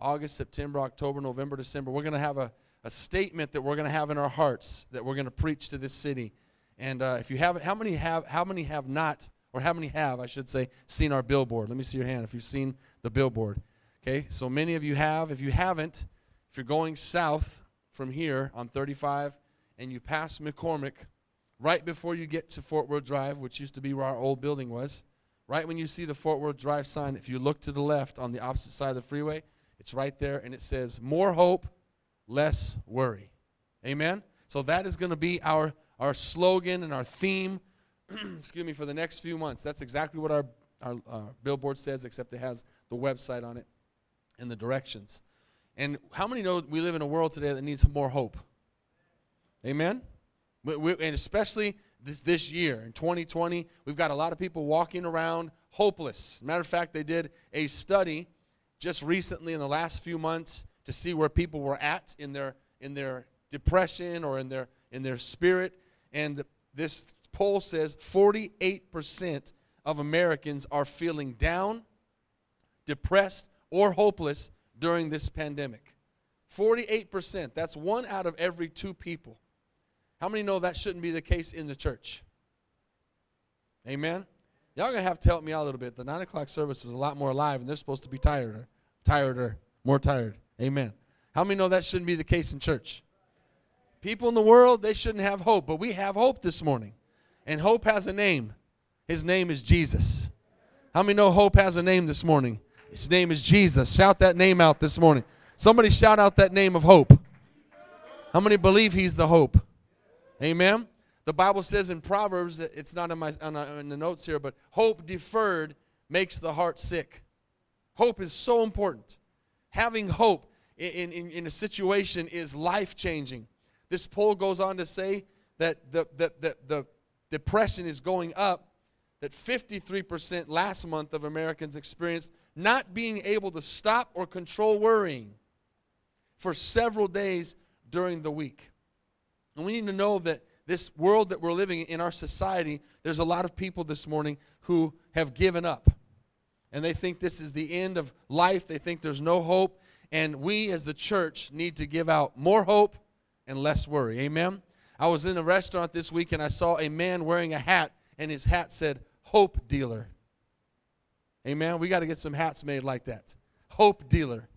August, September, October, November, December, we're going to have a, a statement that we're going to have in our hearts that we're going to preach to this city. And uh, if you haven't, how many have, how many have not, or how many have, I should say, seen our billboard? Let me see your hand if you've seen the billboard. Okay, so many of you have. If you haven't, if you're going south from here on 35 and you pass McCormick, right before you get to Fort Worth Drive, which used to be where our old building was, right when you see the Fort Worth Drive sign, if you look to the left on the opposite side of the freeway, it's right there and it says, More hope, less worry. Amen? So that is going to be our, our slogan and our theme, excuse me, for the next few months. That's exactly what our, our uh, billboard says, except it has the website on it and the directions. And how many know we live in a world today that needs more hope? Amen? We, we, and especially this, this year, in 2020, we've got a lot of people walking around hopeless. Matter of fact, they did a study just recently in the last few months to see where people were at in their, in their depression or in their, in their spirit. And this poll says 48% of Americans are feeling down, depressed, or hopeless during this pandemic. 48%. That's one out of every two people. How many know that shouldn't be the case in the church? Amen? Y'all gonna have to help me out a little bit. The nine o'clock service was a lot more alive, and they're supposed to be tireder, tireder, more tired. Amen. How many know that shouldn't be the case in church? People in the world, they shouldn't have hope, but we have hope this morning. And hope has a name. His name is Jesus. How many know hope has a name this morning? His name is Jesus. Shout that name out this morning. Somebody shout out that name of hope. How many believe he's the hope? Amen. The Bible says in Proverbs, it's not in, my, uh, in the notes here, but hope deferred makes the heart sick. Hope is so important. Having hope in, in, in a situation is life changing. This poll goes on to say that the, the, the, the depression is going up, that 53% last month of Americans experienced not being able to stop or control worrying for several days during the week. And we need to know that this world that we're living in, in our society, there's a lot of people this morning who have given up. And they think this is the end of life. They think there's no hope. And we as the church need to give out more hope and less worry. Amen? I was in a restaurant this week and I saw a man wearing a hat, and his hat said, Hope Dealer. Amen? We got to get some hats made like that. Hope Dealer.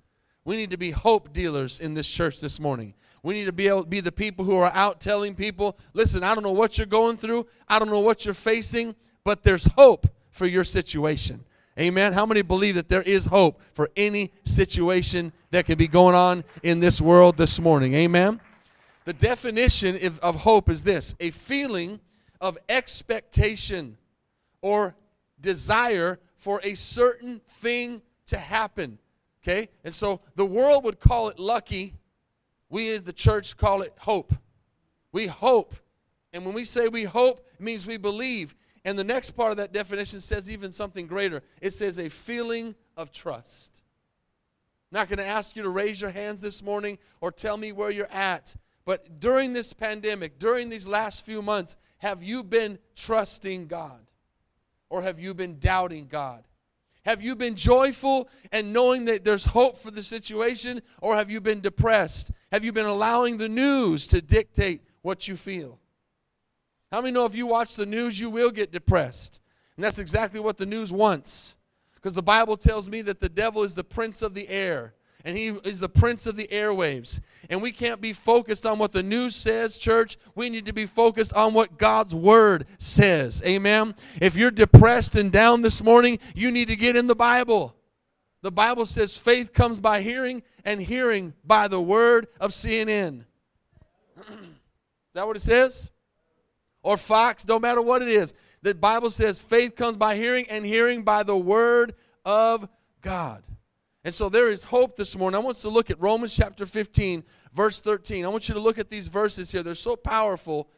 We need to be hope dealers in this church this morning. We need to be able to be the people who are out telling people, listen, I don't know what you're going through, I don't know what you're facing, but there's hope for your situation. Amen. How many believe that there is hope for any situation that can be going on in this world this morning? Amen. The definition of hope is this a feeling of expectation or desire for a certain thing to happen. Okay? And so the world would call it lucky. We as the church call it hope. We hope. And when we say we hope, it means we believe. And the next part of that definition says even something greater it says a feeling of trust. I'm not going to ask you to raise your hands this morning or tell me where you're at. But during this pandemic, during these last few months, have you been trusting God? Or have you been doubting God? Have you been joyful and knowing that there's hope for the situation? Or have you been depressed? Have you been allowing the news to dictate what you feel? How many know if you watch the news, you will get depressed? And that's exactly what the news wants. Because the Bible tells me that the devil is the prince of the air and he is the prince of the airwaves. And we can't be focused on what the news says, church. We need to be focused on what God's word says. Amen. If you're depressed and down this morning, you need to get in the Bible. The Bible says faith comes by hearing, and hearing by the word of CNN. is that what it says? Or Fox, no matter what it is. The Bible says faith comes by hearing, and hearing by the word of God. And so there is hope this morning. I want us to look at Romans chapter 15, verse 13. I want you to look at these verses here. They're so powerful.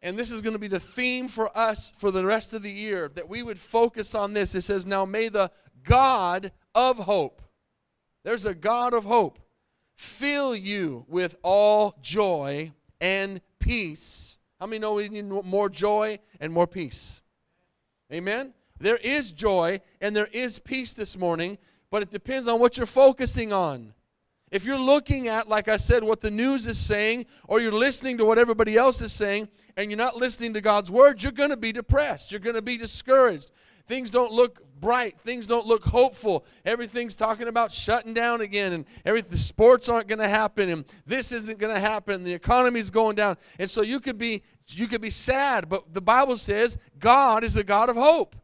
And this is going to be the theme for us for the rest of the year that we would focus on this. It says, Now may the God of hope, there's a God of hope, fill you with all joy and peace. How many know we need more joy and more peace? Amen? There is joy and there is peace this morning but it depends on what you're focusing on. If you're looking at, like I said, what the news is saying, or you're listening to what everybody else is saying, and you're not listening to God's word, you're going to be depressed. You're going to be discouraged. Things don't look bright. Things don't look hopeful. Everything's talking about shutting down again, and every, the sports aren't going to happen, and this isn't going to happen. The economy's going down, and so you could be you could be sad. But the Bible says God is a God of hope,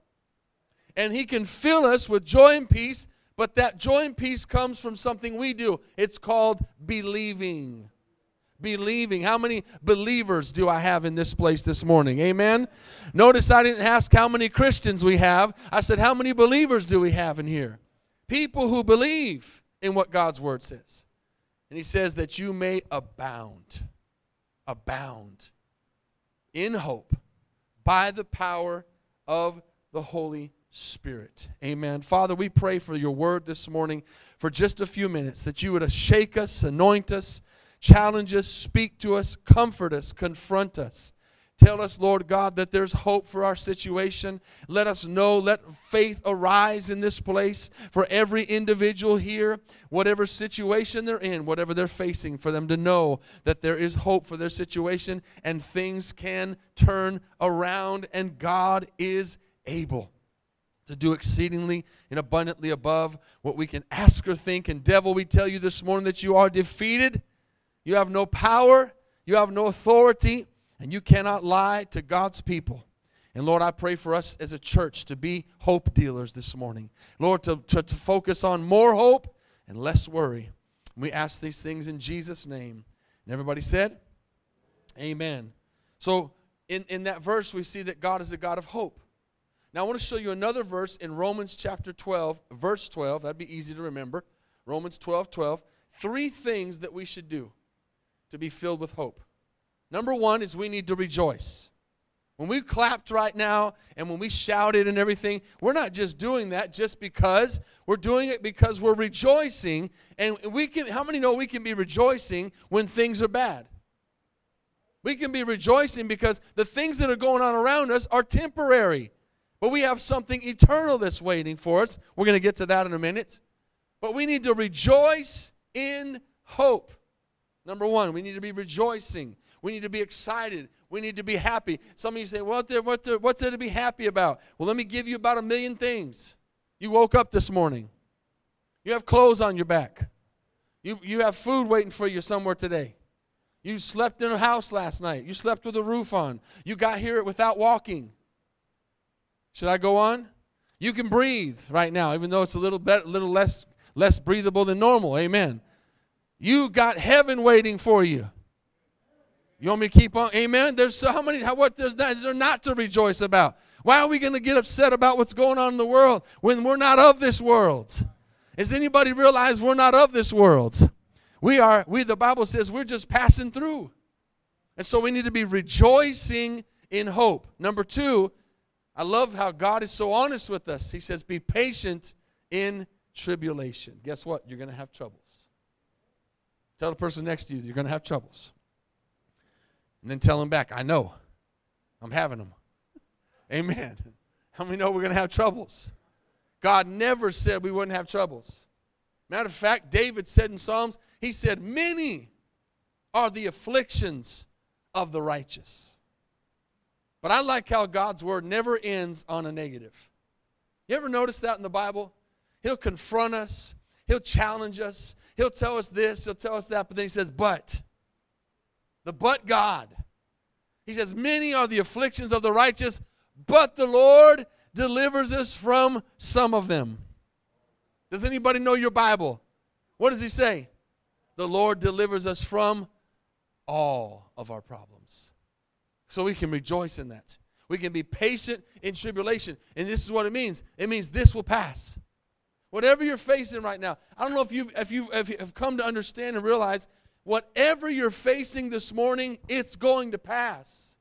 and He can fill us with joy and peace but that joy and peace comes from something we do. It's called believing. Believing. How many believers do I have in this place this morning? Amen. Notice I didn't ask how many Christians we have. I said, how many believers do we have in here? People who believe in what God's word says. And he says that you may abound, abound in hope by the power of the Holy Spirit. Amen. Father, we pray for your word this morning for just a few minutes that you would shake us, anoint us, challenge us, speak to us, comfort us, confront us. Tell us, Lord God, that there's hope for our situation. Let us know, let faith arise in this place for every individual here, whatever situation they're in, whatever they're facing, for them to know that there is hope for their situation and things can turn around and God is able to do exceedingly and abundantly above what we can ask or think. And, devil, we tell you this morning that you are defeated. You have no power, you have no authority, and you cannot lie to God's people. And Lord, I pray for us as a church to be hope dealers this morning. Lord, to, to, to focus on more hope and less worry. We ask these things in Jesus' name. And everybody said, Amen. So, in, in that verse, we see that God is a God of hope. Now, I want to show you another verse in Romans chapter 12, verse 12. That'd be easy to remember. Romans 12, 12. Three things that we should do to be filled with hope. Number one is we need to rejoice. When we clapped right now and when we shouted and everything, we're not just doing that just because. We're doing it because we're rejoicing. And we can, how many know we can be rejoicing when things are bad? We can be rejoicing because the things that are going on around us are temporary. But we have something eternal that's waiting for us. We're going to get to that in a minute. But we need to rejoice in hope. Number one, we need to be rejoicing. We need to be excited. We need to be happy. Some of you say, what there, what there, what's there to be happy about? Well, let me give you about a million things. You woke up this morning. You have clothes on your back. You, you have food waiting for you somewhere today. You slept in a house last night. You slept with a roof on. You got here without walking. Should I go on? You can breathe right now, even though it's a little better, little less less breathable than normal. Amen. You got heaven waiting for you. You want me to keep on? Amen. There's so how many how what there's not, is there not to rejoice about? Why are we going to get upset about what's going on in the world when we're not of this world? Does anybody realize we're not of this world? We are, we the Bible says we're just passing through. And so we need to be rejoicing in hope. Number two, I love how God is so honest with us. He says, Be patient in tribulation. Guess what? You're going to have troubles. Tell the person next to you, you're going to have troubles. And then tell them back, I know. I'm having them. Amen. How many know we're going to have troubles? God never said we wouldn't have troubles. Matter of fact, David said in Psalms, he said, Many are the afflictions of the righteous. But I like how God's word never ends on a negative. You ever notice that in the Bible? He'll confront us, he'll challenge us, he'll tell us this, he'll tell us that, but then he says, but. The but God. He says, Many are the afflictions of the righteous, but the Lord delivers us from some of them. Does anybody know your Bible? What does he say? The Lord delivers us from all of our problems. So we can rejoice in that. We can be patient in tribulation. And this is what it means it means this will pass. Whatever you're facing right now, I don't know if you've, if you've, if you've come to understand and realize whatever you're facing this morning, it's going to pass.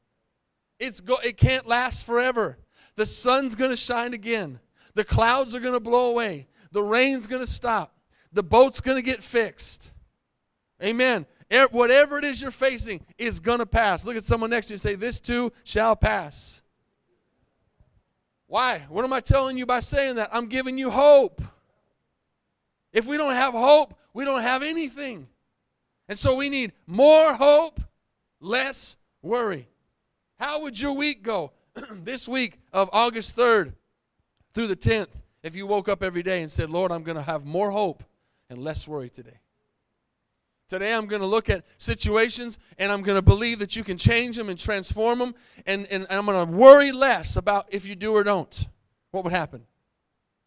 It's go, it can't last forever. The sun's going to shine again. The clouds are going to blow away. The rain's going to stop. The boat's going to get fixed. Amen. Whatever it is you're facing is going to pass. Look at someone next to you and say, This too shall pass. Why? What am I telling you by saying that? I'm giving you hope. If we don't have hope, we don't have anything. And so we need more hope, less worry. How would your week go this week of August 3rd through the 10th if you woke up every day and said, Lord, I'm going to have more hope and less worry today? Today, I'm going to look at situations and I'm going to believe that you can change them and transform them, and, and, and I'm going to worry less about if you do or don't. What would happen?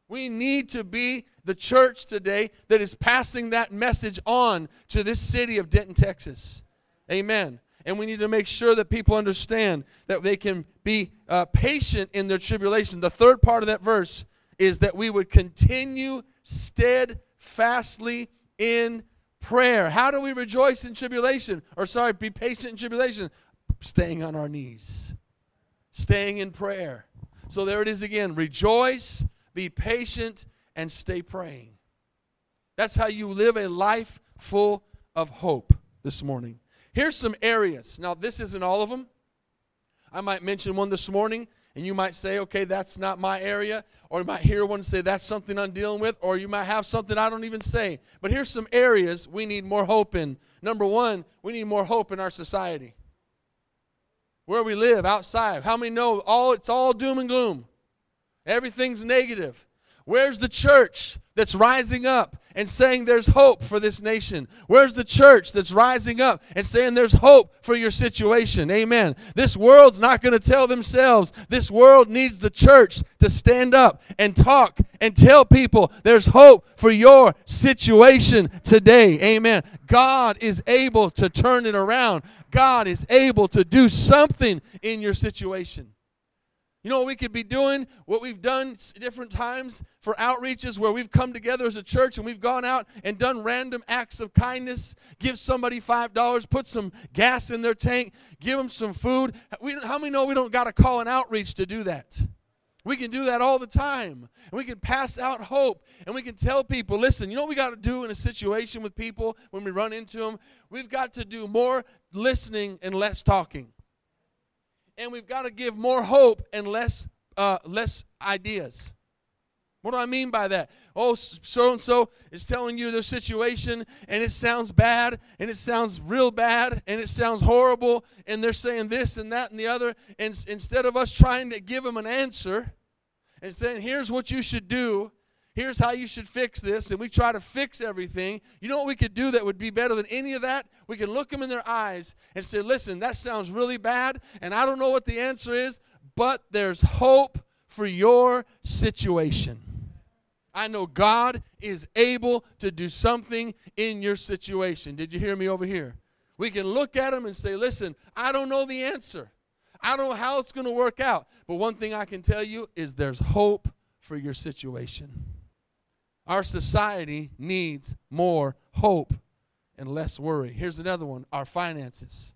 We need to be the church today that is passing that message on to this city of Denton, Texas. Amen. And we need to make sure that people understand that they can be uh, patient in their tribulation. The third part of that verse is that we would continue steadfastly in prayer. How do we rejoice in tribulation? Or, sorry, be patient in tribulation? Staying on our knees, staying in prayer. So, there it is again rejoice, be patient, and stay praying. That's how you live a life full of hope this morning. Here's some areas. Now, this isn't all of them. I might mention one this morning and you might say, okay, that's not my area. Or you might hear one say, that's something I'm dealing with. Or you might have something I don't even say. But here's some areas we need more hope in. Number one, we need more hope in our society. Where we live, outside. How many know all it's all doom and gloom? Everything's negative. Where's the church that's rising up and saying there's hope for this nation? Where's the church that's rising up and saying there's hope for your situation? Amen. This world's not going to tell themselves. This world needs the church to stand up and talk and tell people there's hope for your situation today. Amen. God is able to turn it around. God is able to do something in your situation. You know what we could be doing? What we've done different times for outreaches where we've come together as a church and we've gone out and done random acts of kindness. Give somebody $5, put some gas in their tank, give them some food. We, how many know we don't got to call an outreach to do that? We can do that all the time. And we can pass out hope. And we can tell people listen, you know what we got to do in a situation with people when we run into them? We've got to do more listening and less talking and we've got to give more hope and less uh, less ideas. What do I mean by that? Oh, so and so is telling you their situation, and it sounds bad, and it sounds real bad, and it sounds horrible, and they're saying this and that and the other. And instead of us trying to give them an answer and saying, here's what you should do, here's how you should fix this, and we try to fix everything, you know what we could do that would be better than any of that? We could look them in their eyes and say, listen, that sounds really bad, and I don't know what the answer is, but there's hope for your situation. I know God is able to do something in your situation. Did you hear me over here? We can look at them and say, listen, I don't know the answer. I don't know how it's going to work out. But one thing I can tell you is there's hope for your situation. Our society needs more hope and less worry. Here's another one our finances.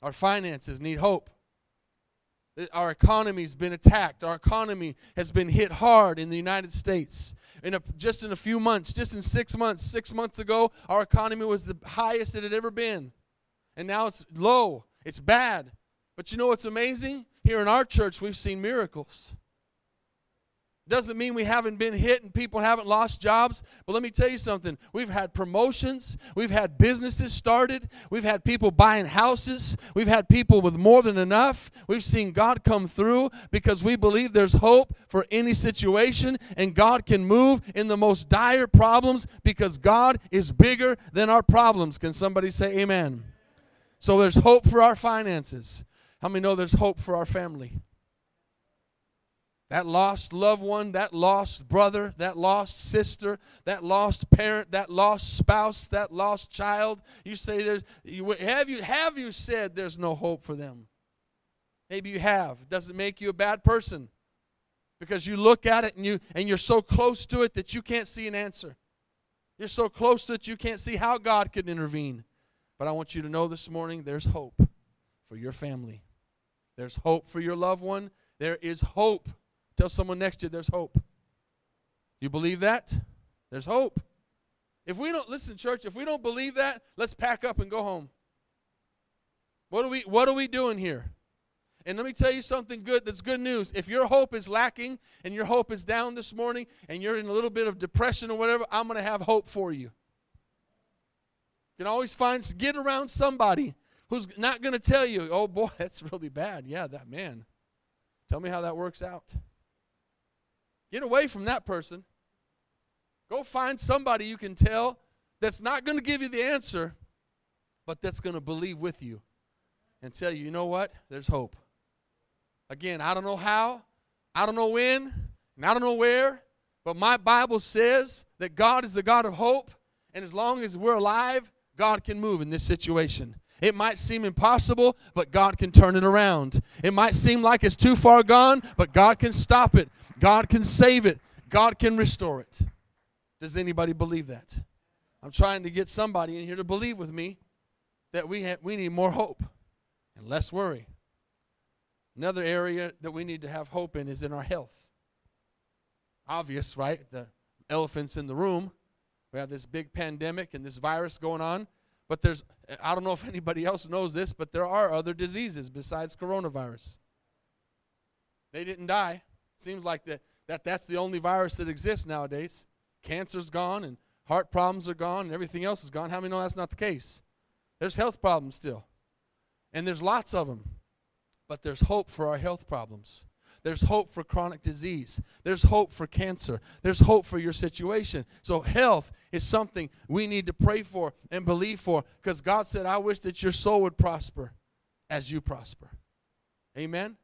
Our finances need hope. Our economy's been attacked. Our economy has been hit hard in the United States. In a, just in a few months, just in six months, six months ago, our economy was the highest it had ever been. And now it's low. It's bad. But you know what's amazing? Here in our church, we've seen miracles. Doesn't mean we haven't been hit and people haven't lost jobs. But let me tell you something. We've had promotions. We've had businesses started. We've had people buying houses. We've had people with more than enough. We've seen God come through because we believe there's hope for any situation and God can move in the most dire problems because God is bigger than our problems. Can somebody say amen? So there's hope for our finances. How many know there's hope for our family? That lost loved one, that lost brother, that lost sister, that lost parent, that lost spouse, that lost child. You say there's you, have you have you said there's no hope for them? Maybe you have. It doesn't make you a bad person. Because you look at it and you and you're so close to it that you can't see an answer. You're so close to it you can't see how God could intervene. But I want you to know this morning there's hope for your family. There's hope for your loved one. There is hope Tell someone next to you there's hope. You believe that? There's hope. If we don't listen, church, if we don't believe that, let's pack up and go home. What are we what are we doing here? And let me tell you something good that's good news. If your hope is lacking and your hope is down this morning and you're in a little bit of depression or whatever, I'm going to have hope for you. You can always find, get around somebody who's not going to tell you, oh boy, that's really bad. Yeah, that man. Tell me how that works out. Get away from that person. Go find somebody you can tell that's not going to give you the answer, but that's going to believe with you and tell you, you know what? There's hope. Again, I don't know how, I don't know when, and I don't know where, but my Bible says that God is the God of hope, and as long as we're alive, God can move in this situation. It might seem impossible, but God can turn it around. It might seem like it's too far gone, but God can stop it. God can save it. God can restore it. Does anybody believe that? I'm trying to get somebody in here to believe with me that we, we need more hope and less worry. Another area that we need to have hope in is in our health. Obvious, right? The elephants in the room. We have this big pandemic and this virus going on. But there's, I don't know if anybody else knows this, but there are other diseases besides coronavirus. They didn't die. Seems like that, that that's the only virus that exists nowadays. Cancer's gone and heart problems are gone and everything else is gone. How many know that's not the case? There's health problems still. And there's lots of them. But there's hope for our health problems. There's hope for chronic disease. There's hope for cancer. There's hope for your situation. So, health is something we need to pray for and believe for because God said, I wish that your soul would prosper as you prosper. Amen?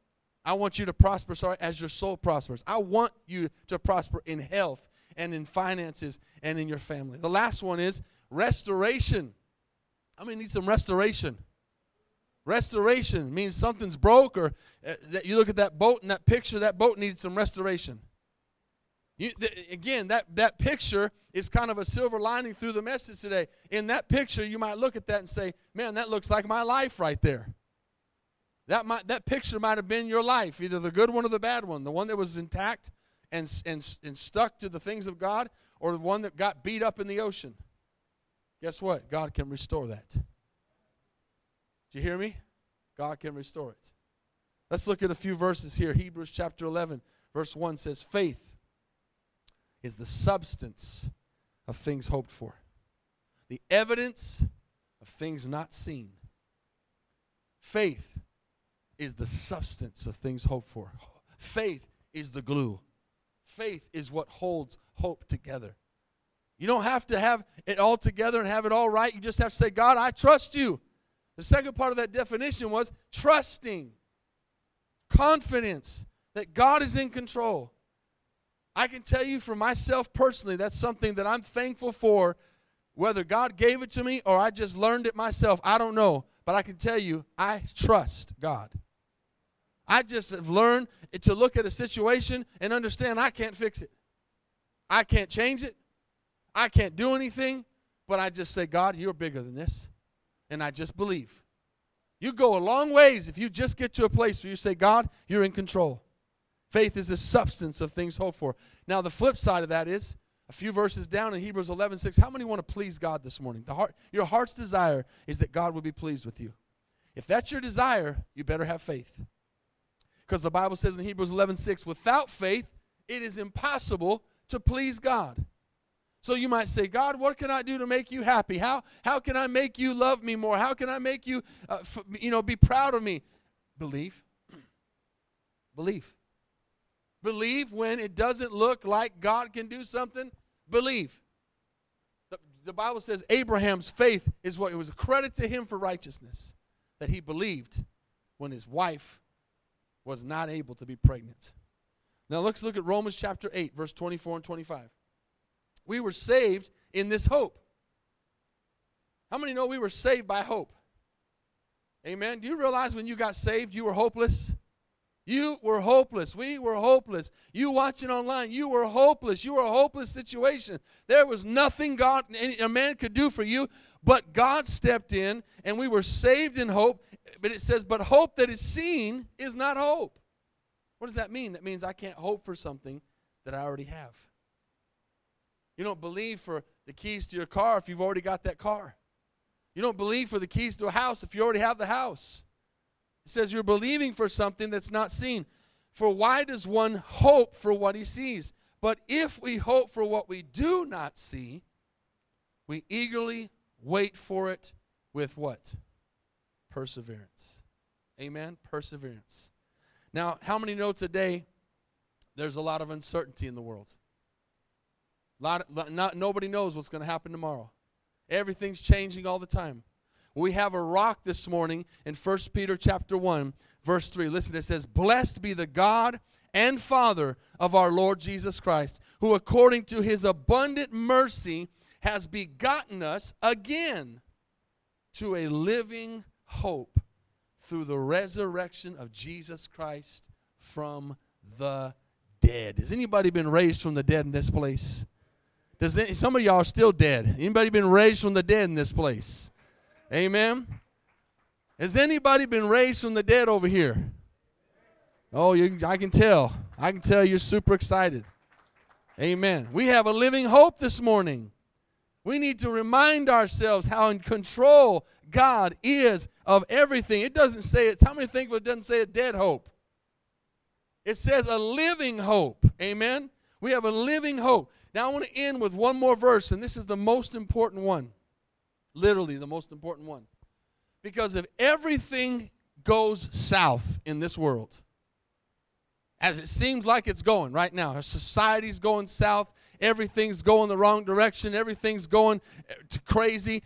I want you to prosper, sorry, as your soul prospers. I want you to prosper in health and in finances and in your family. The last one is restoration. I mean, need some restoration. Restoration means something's broke, or uh, that you look at that boat and that picture, that boat needs some restoration. You, th- again, that, that picture is kind of a silver lining through the message today. In that picture, you might look at that and say, Man, that looks like my life right there. That, might, that picture might have been your life, either the good one or the bad one, the one that was intact and, and, and stuck to the things of God, or the one that got beat up in the ocean. Guess what? God can restore that Do you hear me? God can restore it. Let's look at a few verses here. Hebrews chapter 11, verse 1 says, Faith is the substance of things hoped for, the evidence of things not seen. Faith is the substance of things hoped for. Faith is the glue. Faith is what holds hope together. You don't have to have it all together and have it all right. You just have to say, God, I trust you. The second part of that definition was trusting, confidence that God is in control. I can tell you for myself personally, that's something that I'm thankful for. Whether God gave it to me or I just learned it myself, I don't know. But I can tell you, I trust God. I just have learned to look at a situation and understand I can't fix it. I can't change it. I can't do anything. But I just say, God, you're bigger than this and I just believe. You go a long ways if you just get to a place where you say, God, you're in control. Faith is the substance of things hoped for. Now, the flip side of that is a few verses down in Hebrews 11 6. How many want to please God this morning? The heart, your heart's desire is that God will be pleased with you. If that's your desire, you better have faith. Because the Bible says in Hebrews 11 6, without faith, it is impossible to please God. So you might say, God, what can I do to make you happy? How, how can I make you love me more? How can I make you, uh, f- you know, be proud of me? Believe. Believe. Believe when it doesn't look like God can do something. Believe. The, the Bible says Abraham's faith is what it was a credit to him for righteousness that he believed when his wife was not able to be pregnant. Now let's look at Romans chapter 8, verse 24 and 25. We were saved in this hope. How many know we were saved by hope? Amen. Do you realize when you got saved, you were hopeless? You were hopeless. We were hopeless. You watching online, you were hopeless. You were a hopeless situation. There was nothing God, a man could do for you, but God stepped in and we were saved in hope. But it says, but hope that is seen is not hope. What does that mean? That means I can't hope for something that I already have. You don't believe for the keys to your car if you've already got that car. You don't believe for the keys to a house if you already have the house. It says you're believing for something that's not seen. For why does one hope for what he sees? But if we hope for what we do not see, we eagerly wait for it with what? Perseverance. Amen? Perseverance. Now, how many know today there's a lot of uncertainty in the world? A lot not, nobody knows what's going to happen tomorrow. Everything's changing all the time. We have a rock this morning in 1 Peter chapter 1, verse 3. Listen, it says, Blessed be the God and Father of our Lord Jesus Christ, who according to his abundant mercy has begotten us again to a living hope through the resurrection of Jesus Christ from the dead. Has anybody been raised from the dead in this place? Does any, some of y'all are still dead? Anybody been raised from the dead in this place? Amen. Has anybody been raised from the dead over here? Oh, you, I can tell. I can tell you're super excited. Amen. We have a living hope this morning. We need to remind ourselves how in control God is of everything. It doesn't say it. How many think it doesn't say a dead hope? It says a living hope. Amen. We have a living hope. Now I want to end with one more verse, and this is the most important one. Literally, the most important one. Because if everything goes south in this world, as it seems like it's going right now, our society's going south, everything's going the wrong direction, everything's going crazy,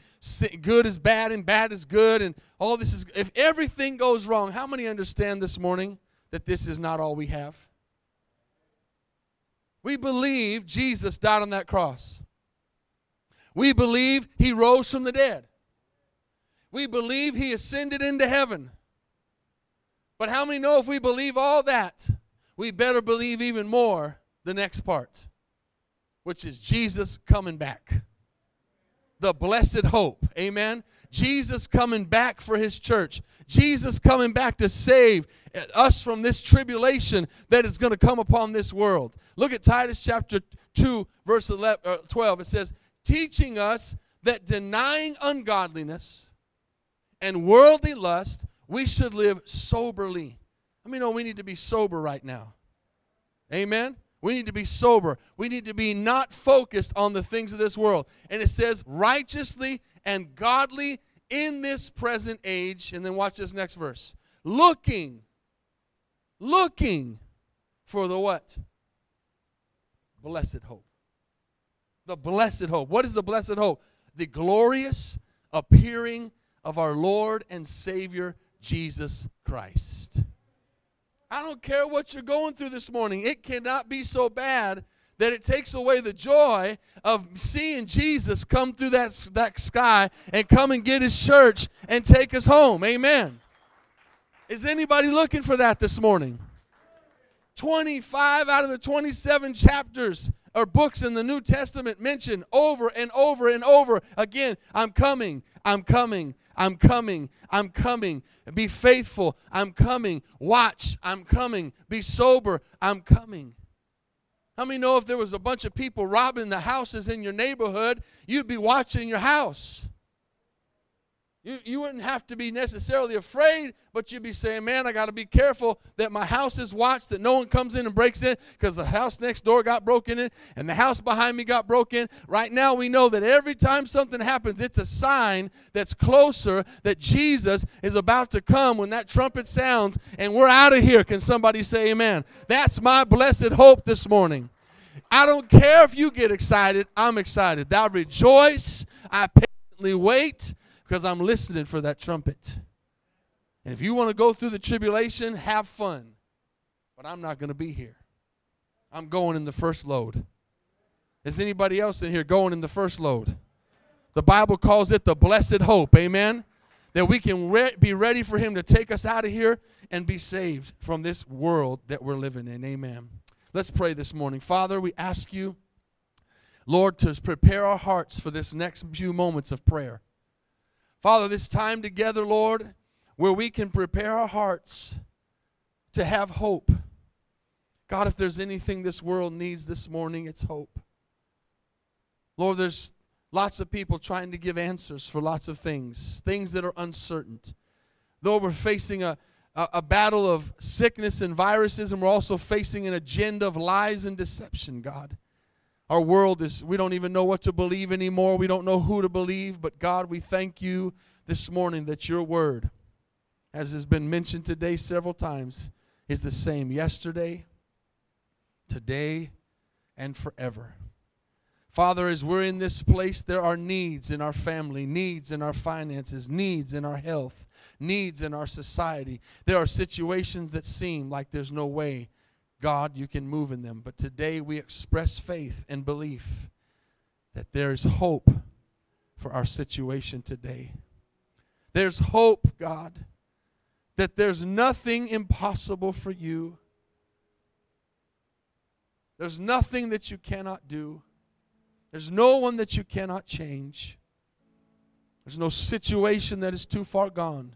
good is bad and bad is good, and all this is. If everything goes wrong, how many understand this morning that this is not all we have? We believe Jesus died on that cross. We believe he rose from the dead. We believe he ascended into heaven. But how many know if we believe all that, we better believe even more the next part, which is Jesus coming back? The blessed hope. Amen. Jesus coming back for his church. Jesus coming back to save us from this tribulation that is going to come upon this world. Look at Titus chapter 2, verse 11, uh, 12. It says, Teaching us that denying ungodliness and worldly lust, we should live soberly. I mean, no, we need to be sober right now. Amen? We need to be sober. We need to be not focused on the things of this world. And it says, righteously and godly in this present age. And then watch this next verse. Looking, looking for the what? Blessed hope. The blessed hope. What is the blessed hope? The glorious appearing of our Lord and Savior Jesus Christ. I don't care what you're going through this morning, it cannot be so bad that it takes away the joy of seeing Jesus come through that, that sky and come and get his church and take us home. Amen. Is anybody looking for that this morning? 25 out of the 27 chapters or books in the New Testament mention over and over and over again I'm coming, I'm coming, I'm coming, I'm coming. Be faithful, I'm coming. Watch, I'm coming. Be sober, I'm coming. How many know if there was a bunch of people robbing the houses in your neighborhood, you'd be watching your house? You, you wouldn't have to be necessarily afraid, but you'd be saying, Man, I got to be careful that my house is watched, that no one comes in and breaks in because the house next door got broken in and the house behind me got broken. Right now, we know that every time something happens, it's a sign that's closer that Jesus is about to come when that trumpet sounds and we're out of here. Can somebody say amen? That's my blessed hope this morning. I don't care if you get excited, I'm excited. I rejoice, I patiently wait because I'm listening for that trumpet. And if you want to go through the tribulation, have fun. But I'm not going to be here. I'm going in the first load. Is anybody else in here going in the first load? The Bible calls it the blessed hope. Amen. That we can re- be ready for Him to take us out of here and be saved from this world that we're living in. Amen. Let's pray this morning. Father, we ask you, Lord, to prepare our hearts for this next few moments of prayer. Father, this time together, Lord, where we can prepare our hearts to have hope. God, if there's anything this world needs this morning, it's hope. Lord, there's lots of people trying to give answers for lots of things, things that are uncertain. Though we're facing a, a, a battle of sickness and viruses, and we're also facing an agenda of lies and deception, God. Our world is, we don't even know what to believe anymore. We don't know who to believe. But God, we thank you this morning that your word, as has been mentioned today several times, is the same yesterday, today, and forever. Father, as we're in this place, there are needs in our family, needs in our finances, needs in our health, needs in our society. There are situations that seem like there's no way, God, you can move in them. But today we express faith and belief that there's hope for our situation today. There's hope, God, that there's nothing impossible for you. There's nothing that you cannot do. There's no one that you cannot change. There's no situation that is too far gone.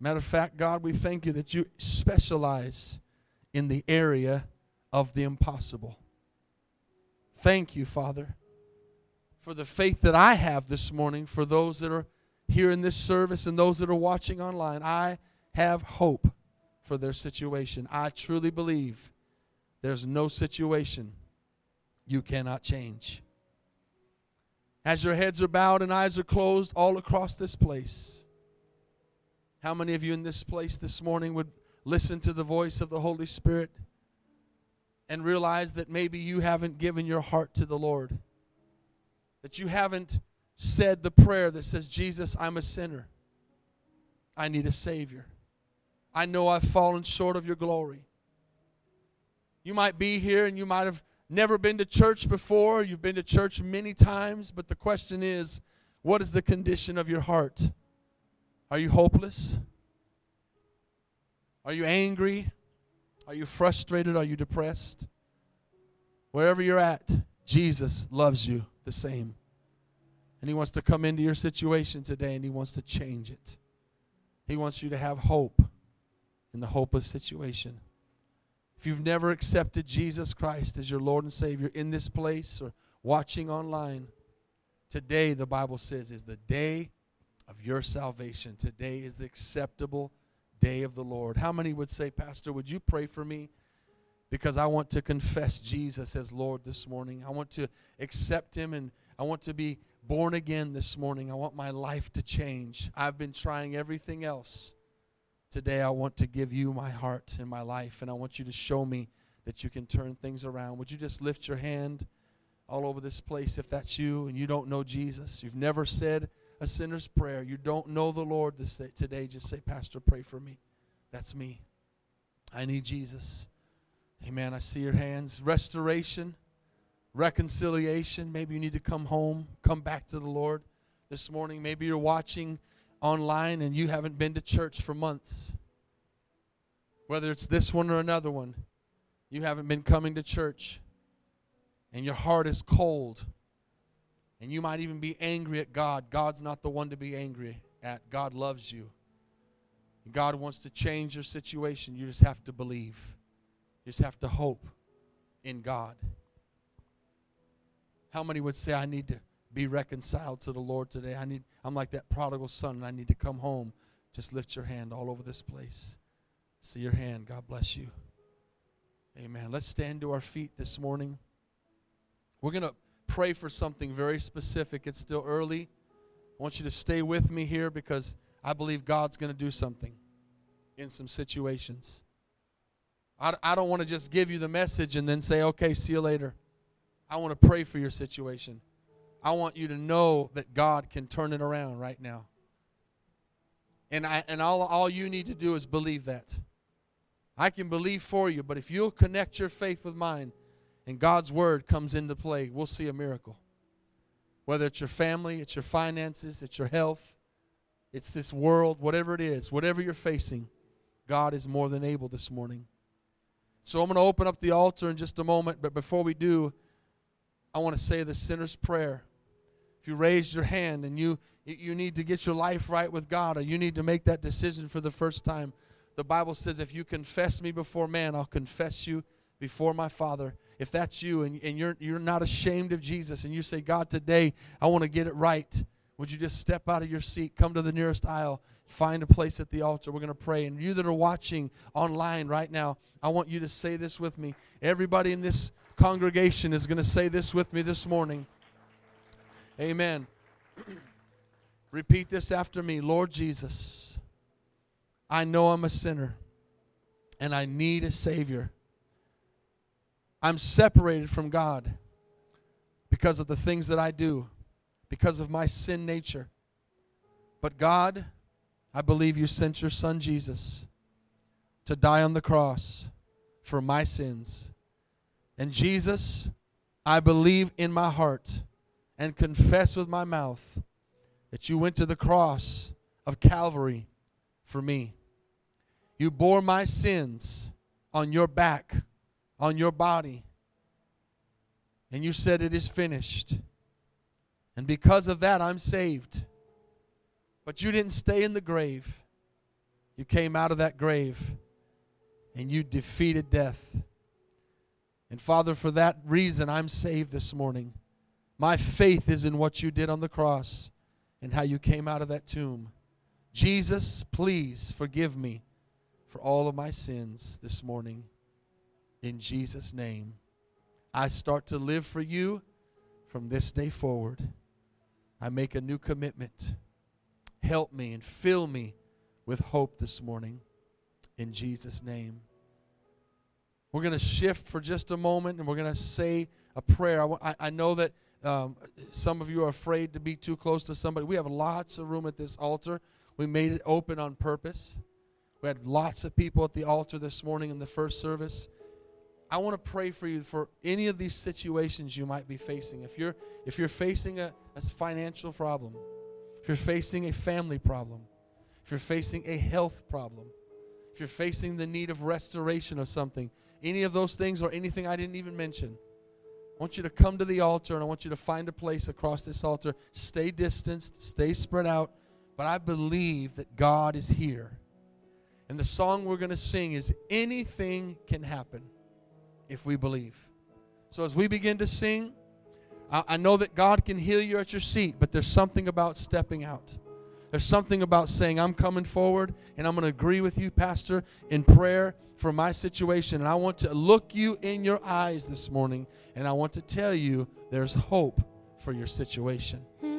Matter of fact, God, we thank you that you specialize in the area of the impossible. Thank you, Father, for the faith that I have this morning for those that are here in this service and those that are watching online. I have hope for their situation. I truly believe there's no situation you cannot change. As your heads are bowed and eyes are closed all across this place, how many of you in this place this morning would listen to the voice of the Holy Spirit and realize that maybe you haven't given your heart to the Lord? That you haven't said the prayer that says, Jesus, I'm a sinner. I need a Savior. I know I've fallen short of your glory. You might be here and you might have never been to church before. You've been to church many times, but the question is, what is the condition of your heart? Are you hopeless? Are you angry? Are you frustrated? Are you depressed? Wherever you're at, Jesus loves you the same. And He wants to come into your situation today and He wants to change it. He wants you to have hope in the hopeless situation. If you've never accepted Jesus Christ as your Lord and Savior in this place or watching online, today, the Bible says, is the day of your salvation. Today is the acceptable day of the Lord. How many would say, Pastor, would you pray for me? Because I want to confess Jesus as Lord this morning. I want to accept Him and I want to be born again this morning. I want my life to change. I've been trying everything else. Today, I want to give you my heart and my life, and I want you to show me that you can turn things around. Would you just lift your hand all over this place if that's you and you don't know Jesus? You've never said a sinner's prayer. You don't know the Lord this day, today. Just say, Pastor, pray for me. That's me. I need Jesus. Amen. I see your hands. Restoration, reconciliation. Maybe you need to come home, come back to the Lord this morning. Maybe you're watching online and you haven't been to church for months, whether it's this one or another one, you haven't been coming to church and your heart is cold and you might even be angry at God. God's not the one to be angry at. God loves you. God wants to change your situation. You just have to believe. You just have to hope in God. How many would say, I need to be reconciled to the Lord today. I need I'm like that prodigal son and I need to come home. Just lift your hand all over this place. See your hand. God bless you. Amen. Let's stand to our feet this morning. We're going to pray for something very specific. It's still early. I want you to stay with me here because I believe God's going to do something in some situations. I, I don't want to just give you the message and then say, okay, see you later. I want to pray for your situation. I want you to know that God can turn it around right now. And, I, and all, all you need to do is believe that. I can believe for you, but if you'll connect your faith with mine and God's word comes into play, we'll see a miracle. Whether it's your family, it's your finances, it's your health, it's this world, whatever it is, whatever you're facing, God is more than able this morning. So I'm going to open up the altar in just a moment, but before we do, I want to say the sinner's prayer if you raised your hand and you you need to get your life right with God or you need to make that decision for the first time, the Bible says, if you confess me before man, I'll confess you before my Father. If that's you and, and you're, you're not ashamed of Jesus and you say, God, today I want to get it right would you just step out of your seat, come to the nearest aisle, find a place at the altar? We're going to pray. And you that are watching online right now, I want you to say this with me. Everybody in this congregation is going to say this with me this morning. Amen. Repeat this after me Lord Jesus, I know I'm a sinner and I need a Savior. I'm separated from God because of the things that I do, because of my sin nature. But God, I believe you sent your Son Jesus to die on the cross for my sins. And Jesus, I believe in my heart and confess with my mouth that you went to the cross of Calvary for me. You bore my sins on your back, on your body. And you said, It is finished. And because of that, I'm saved. But you didn't stay in the grave. You came out of that grave and you defeated death. And Father, for that reason, I'm saved this morning. My faith is in what you did on the cross and how you came out of that tomb. Jesus, please forgive me for all of my sins this morning. In Jesus' name, I start to live for you from this day forward. I make a new commitment. Help me and fill me with hope this morning. In Jesus' name. We're going to shift for just a moment and we're going to say a prayer. I, I know that um, some of you are afraid to be too close to somebody. We have lots of room at this altar. We made it open on purpose. We had lots of people at the altar this morning in the first service. I want to pray for you for any of these situations you might be facing. If you're if you're facing a, a financial problem, if you're facing a family problem, if you're facing a health problem, if you're facing the need of restoration of something, any of those things or anything I didn't even mention, I want you to come to the altar and I want you to find a place across this altar. Stay distanced, stay spread out, but I believe that God is here. And the song we're going to sing is Anything Can Happen If We Believe. So as we begin to sing, I, I know that God can heal you at your seat, but there's something about stepping out. There's something about saying, I'm coming forward and I'm going to agree with you, Pastor, in prayer for my situation. And I want to look you in your eyes this morning and I want to tell you there's hope for your situation. Hmm.